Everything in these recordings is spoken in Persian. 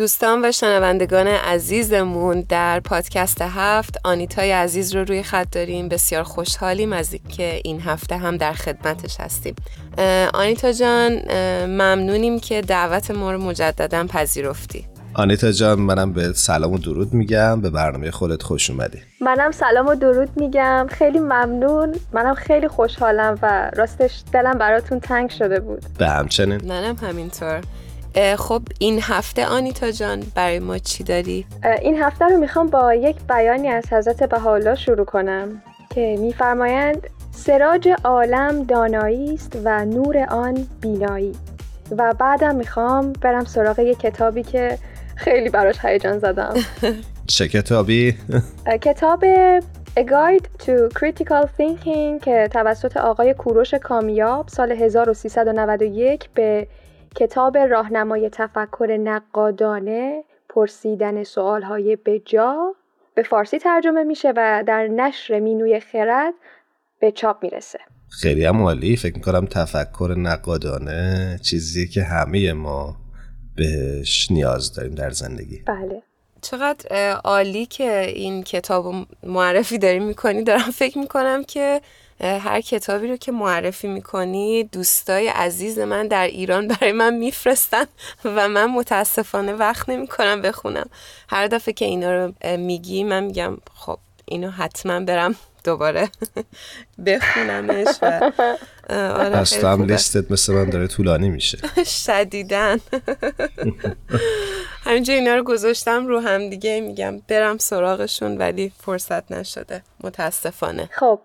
دوستان و شنوندگان عزیزمون در پادکست هفت آنیتای عزیز رو روی خط داریم. بسیار خوشحالیم از اینکه این هفته هم در خدمتش هستیم. آنیتا جان ممنونیم که دعوت ما رو مجددا پذیرفتی. آنیتا جان منم به سلام و درود میگم. به برنامه خودت خوش اومدی. منم سلام و درود میگم. خیلی ممنون. منم خیلی خوشحالم و راستش دلم براتون تنگ شده بود. به همچنین. منم همینطور. خب این هفته آنیتا جان برای ما چی داری؟ این هفته رو می‌خوام با یک بیانی از حضرت بهاءالله شروع کنم که میفرمایند سراج عالم دانایی است و نور آن بینایی و بعدم می‌خوام برم سراغ یک کتابی که خیلی براش هیجان زدم چه کتابی؟ کتاب A Guide to Critical Thinking که توسط آقای کوروش کامیاب سال 1391 به کتاب راهنمای تفکر نقادانه پرسیدن سوالهای بجا به فارسی ترجمه میشه و در نشر مینوی خرد به چاپ می‌رسه. خیلی هم عالی. فکر می‌کنم تفکر نقادانه چیزی که همه ما بهش نیاز داریم در زندگی. بله. چقدر عالی که این کتاب معرفی داریم می‌کنی. دارم فکر می‌کنم که هر کتابی رو که معرفی می‌کنی دوستای عزیز من در ایران برای من میفرستن و من متاسفانه وقت نمی‌کنم بخونم. هر دفعه که اینا رو میگی من میگم خب اینو حتما برم دوباره بخونمش و آره پس تو هم لیستت مثل من داره طولانی میشه. شدیدن همینجا اینا رو گذاشتم رو هم دیگه میگم برم سراغشون ولی فرصت نشده. متاسفانه. خب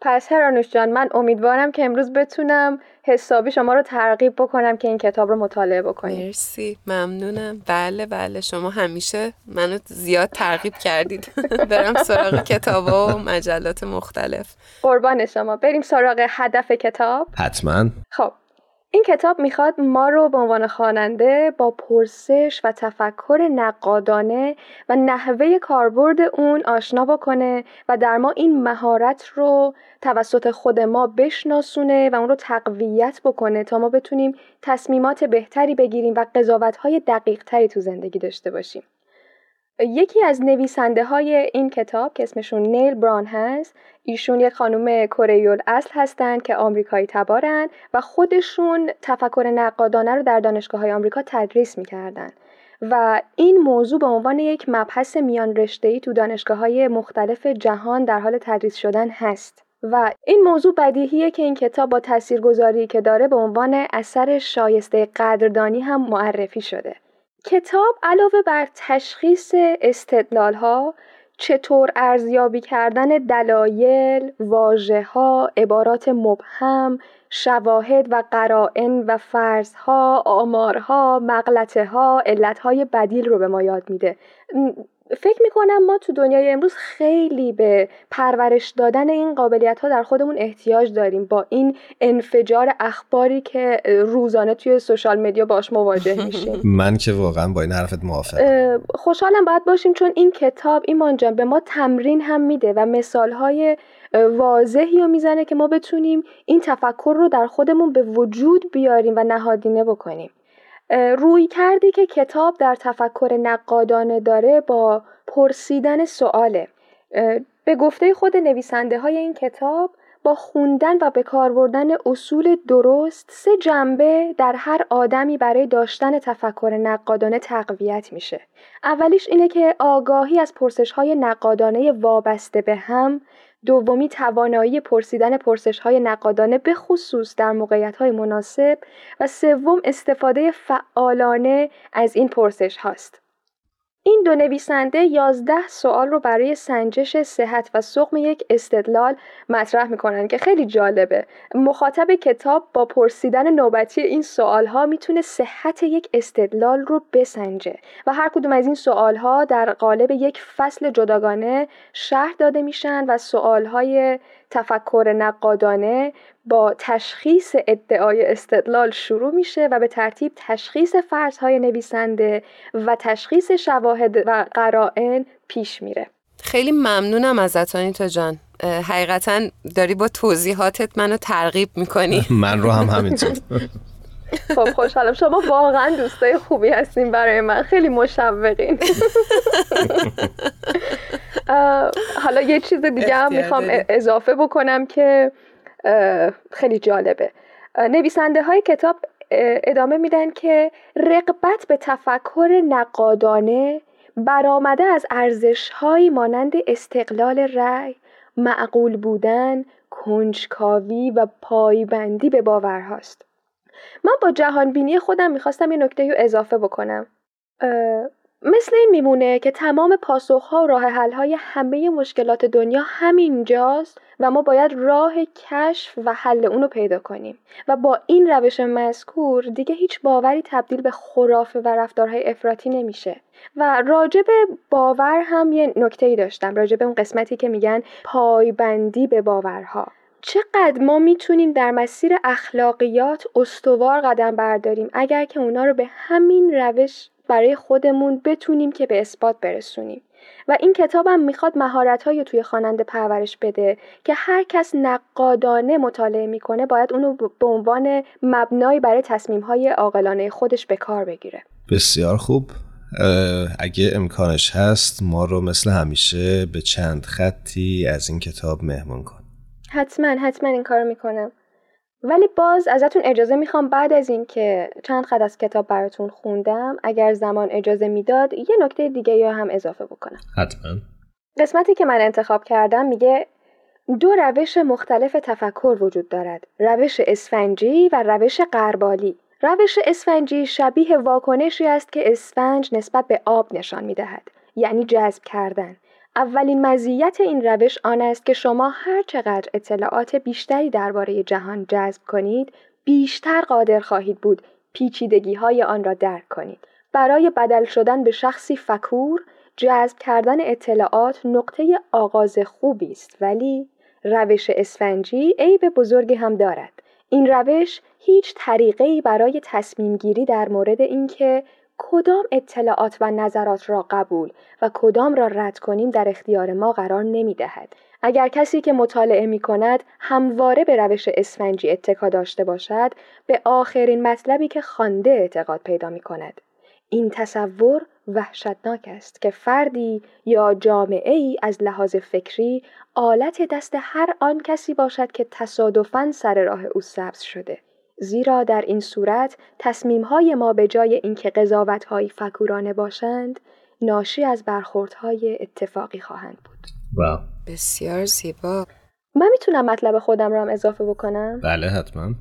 پس هرانوش جان من امیدوارم که امروز بتونم حسابی شما رو ترغیب بکنم که این کتاب رو مطالعه بکنید مرسی. ممنونم. بله بله. شما همیشه منو زیاد ترغیب کردید. برم سراغ کتاب و مجلات مختلف. قربان شما. بریم سراغ هدف کتاب. حتما. خب. این کتاب می‌خواد ما رو به عنوان خواننده با پرسش و تفکر نقادانه و نحوه کاربرد اون آشنا بکنه و در ما این مهارت رو توسط خود ما بشناسونه و اون رو تقویت بکنه تا ما بتونیم تصمیمات بهتری بگیریم و قضاوتهای دقیق تری تو زندگی داشته باشیم. یکی از نویسنده های این کتاب که اسمشون نیل بران هست ایشون یک خانم کره اصل هستند که آمریکایی تبارن و خودشون تفکر نقادانه رو در دانشگاه های آمریکا تدریس می‌کردن. و این موضوع به عنوان یک مبحث میان رشته‌ای تو دانشگاه های مختلف جهان در حال تدریس شدن هست. و این موضوع بدیهیه که این کتاب با تاثیرگذاری که داره به عنوان اثر شایسته قدردانی هم معرفی شده. کتاب علاوه بر تشخیص استدلال ها چطور ارزیابی کردن دلایل، واژه ها، عبارات مبهم، شواهد و قرائن و فرضها، آمارها، مغلطه ها، علتهای بدیل رو به ما یاد میده. فکر می‌کنم ما تو دنیای امروز خیلی به پرورش دادن این قابلیت ها در خودمون احتیاج داریم با این انفجار اخباری که روزانه توی سوشال مدیا باش مواجه میشیم. من که واقعا با این حرفت موافقم. خوشحالم باید باشیم چون این کتاب این جان به ما تمرین هم میده و مثال های واضحی رو می‌زنه که ما بتونیم این تفکر رو در خودمون به وجود بیاریم و نهادینه بکنیم. روی کردی که کتاب در تفکر نقادانه داره با پرسیدن سواله به گفته خود نویسنده های این کتاب با خوندن و به کار بردن اصول درست سه جنبه در هر آدمی برای داشتن تفکر نقادانه تقویت میشه. اولیش اینه که آگاهی از پرسش های نقادانه وابسته به هم دومی توانایی پرسیدن پرسش های نقادانه به خصوص در موقعیت های مناسب و سوم استفاده فعالانه از این پرسش هاست. این دو نویسنده یازده سوال رو برای سنجش صحت و سقم یک استدلال مطرح می‌کنن که خیلی جالبه. مخاطب کتاب با پرسیدن نوبتی این سوال ها می‌تونه صحت یک استدلال رو بسنجه و هر کدوم از این سوال ها در قالب یک فصل جداگانه شهر داده میشن و سوال های تفکر نقادانه با تشخیص ادعای استدلال شروع میشه و به ترتیب تشخیص فرضهای نویسنده و تشخیص شواهد و قرائن پیش میره. خیلی ممنونم ازت آنیتا جان. حقیقتا داری با توضیحاتت منو ترغیب می‌کنی. من رو هم همینطور. خب خوشحالم. شما واقعا دوستای خوبی هستین برای من. خیلی مشوقین. حالا یه چیز دیگه هم می‌خوام اضافه بکنم که خیلی جالبه. نویسنده های کتاب ادامه میدن که رقبت به تفکر نقادانه برآمده از ارزشهایی مانند استقلال رأی معقول بودن کنجکاوی و پایبندی به باورهاست. من با جهان بینی خودم می‌خواستم یه نکته رو اضافه بکنم. مثل این میمونه که تمام پاسخها و راه حلهای همه مشکلات دنیا همینجاست و ما باید راه کشف و حل اونو پیدا کنیم. و با این روش مذکور دیگه هیچ باوری تبدیل به خرافه و رفتارهای افراطی نمیشه. و راجب باور هم یه نکته ای داشتم راجب اون قسمتی که میگن پایبندی به باورها. چقدر ما می‌تونیم در مسیر اخلاقیات استوار قدم برداریم اگر که اونا رو به همین روش برای خودمون بتونیم که به اثبات برسونیم. و این کتابم می‌خواد مهارت های توی خواننده پرورش بده که هر کس نقادانه مطالعه می‌کنه باید اونو به عنوان مبنایی برای تصمیم های عاقلانه خودش به کار بگیره. بسیار خوب. اگه امکانش هست ما رو مثل همیشه به چند خطی از این کتاب مهمون کن. حتما حتما این کار می‌کنم. ولی باز ازتون اجازه می‌خوام بعد از اینکه چند خط از کتاب براتون خوندم اگر زمان اجازه می‌داد یه نکته دیگه یا هم اضافه بکنم. حتما. قسمتی که من انتخاب کردم میگه دو روش مختلف تفکر وجود دارد. روش اسفنجی و روش قربالی. روش اسفنجی شبیه واکنشی است که اسفنج نسبت به آب نشان می‌دهد یعنی جذب کردن. اولین مزیت این روش آن است که شما هر چقدر اطلاعات بیشتری درباره جهان جذب کنید بیشتر قادر خواهید بود پیچیدگی های آن را درک کنید. برای بدل شدن به شخصی فکور جذب کردن اطلاعات نقطه آغاز خوبی است. ولی روش اسفنجی عیب بزرگی هم دارد. این روش هیچ طریقه برای تصمیم گیری در مورد اینکه کدام اطلاعات و نظرات را قبول و کدام را رد کنیم در اختیار ما قرار نمی دهد. اگر کسی که مطالعه می کند همواره به روش اسفنجی اتکا داشته باشد به آخرین مطلبی که خوانده اعتقاد پیدا می کند. این تصور وحشتناک است که فردی یا جامعه ای از لحاظ فکری آلت دست هر آن کسی باشد که تصادفاً سر راه او سبز شده. زیرا در این صورت های ما به جای اینکه های فکورانه باشند ناشی از های اتفاقی خواهند بود. واو. بسیار زیبا. من می‌تونم مطلب خودم رو هم اضافه بکنم؟ بله حتما.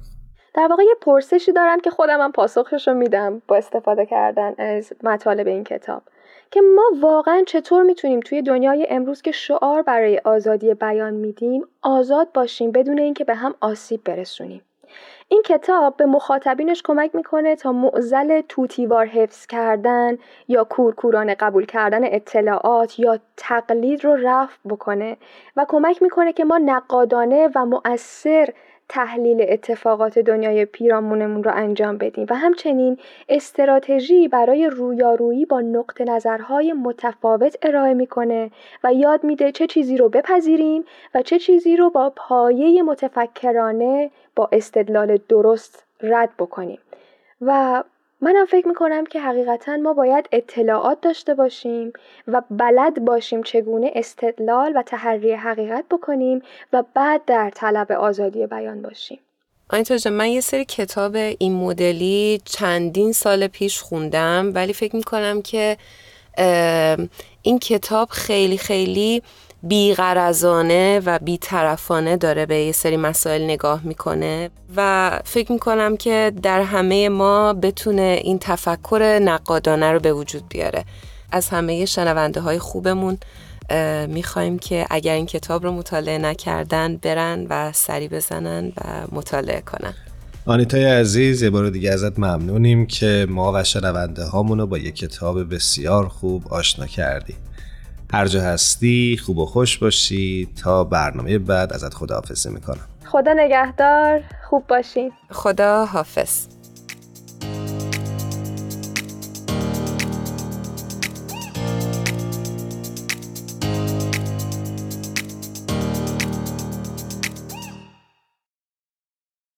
در واقع یه پرسشی دارم که خودم هم پاسخش رو میدم با استفاده کردن از مطالب این کتاب که ما واقعا چطور می‌تونیم توی دنیای امروز که شعار برای آزادی بیان میدیم آزاد باشیم بدون اینکه به هم آسیب برسونیم این کتاب به مخاطبینش کمک می‌کنه تا معزل توتیوار حفظ کردن یا کورکورانه قبول کردن اطلاعات یا تقلید رو رفع بکنه و کمک می‌کنه که ما نقادانه و مؤثر تحلیل اتفاقات دنیای پیرامونمون رو انجام بدیم و همچنین استراتژی برای رویارویی با نقط نظرهای متفاوت ارائه می‌کنه و یاد میده چه چیزی رو بپذیریم و چه چیزی رو با پایه متفکرانه با استدلال درست رد بکنیم. و منم فکر می‌کنم که حقیقتا ما باید اطلاعات داشته باشیم و بلد باشیم چگونه استدلال و تحری حقیقت بکنیم و بعد در طلب آزادی بیان باشیم. آنیتا من یه سری کتاب این مدلی چندین سال پیش خوندم ولی فکر می‌کنم که این کتاب خیلی خیلی بیغرزانه و بیطرفانه داره به یه سری مسائل نگاه می‌کنه و فکر می‌کنم که در همه ما بتونه این تفکر نقادانه رو به وجود بیاره. از همه شنونده های خوبمون می‌خوایم که اگر این کتاب رو مطالعه نکردن برن و سری بزنن و مطالعه کنن. آنیتای عزیز یه بار دیگه ازت ممنونیم که ما و شنونده هامونو با یک کتاب بسیار خوب آشنا کردیم. هر جا هستی خوب و خوش باشی. تا برنامه بعد ازت خداحافظی می‌کنم. خدا نگهدار خوب باشین خدا حافظ.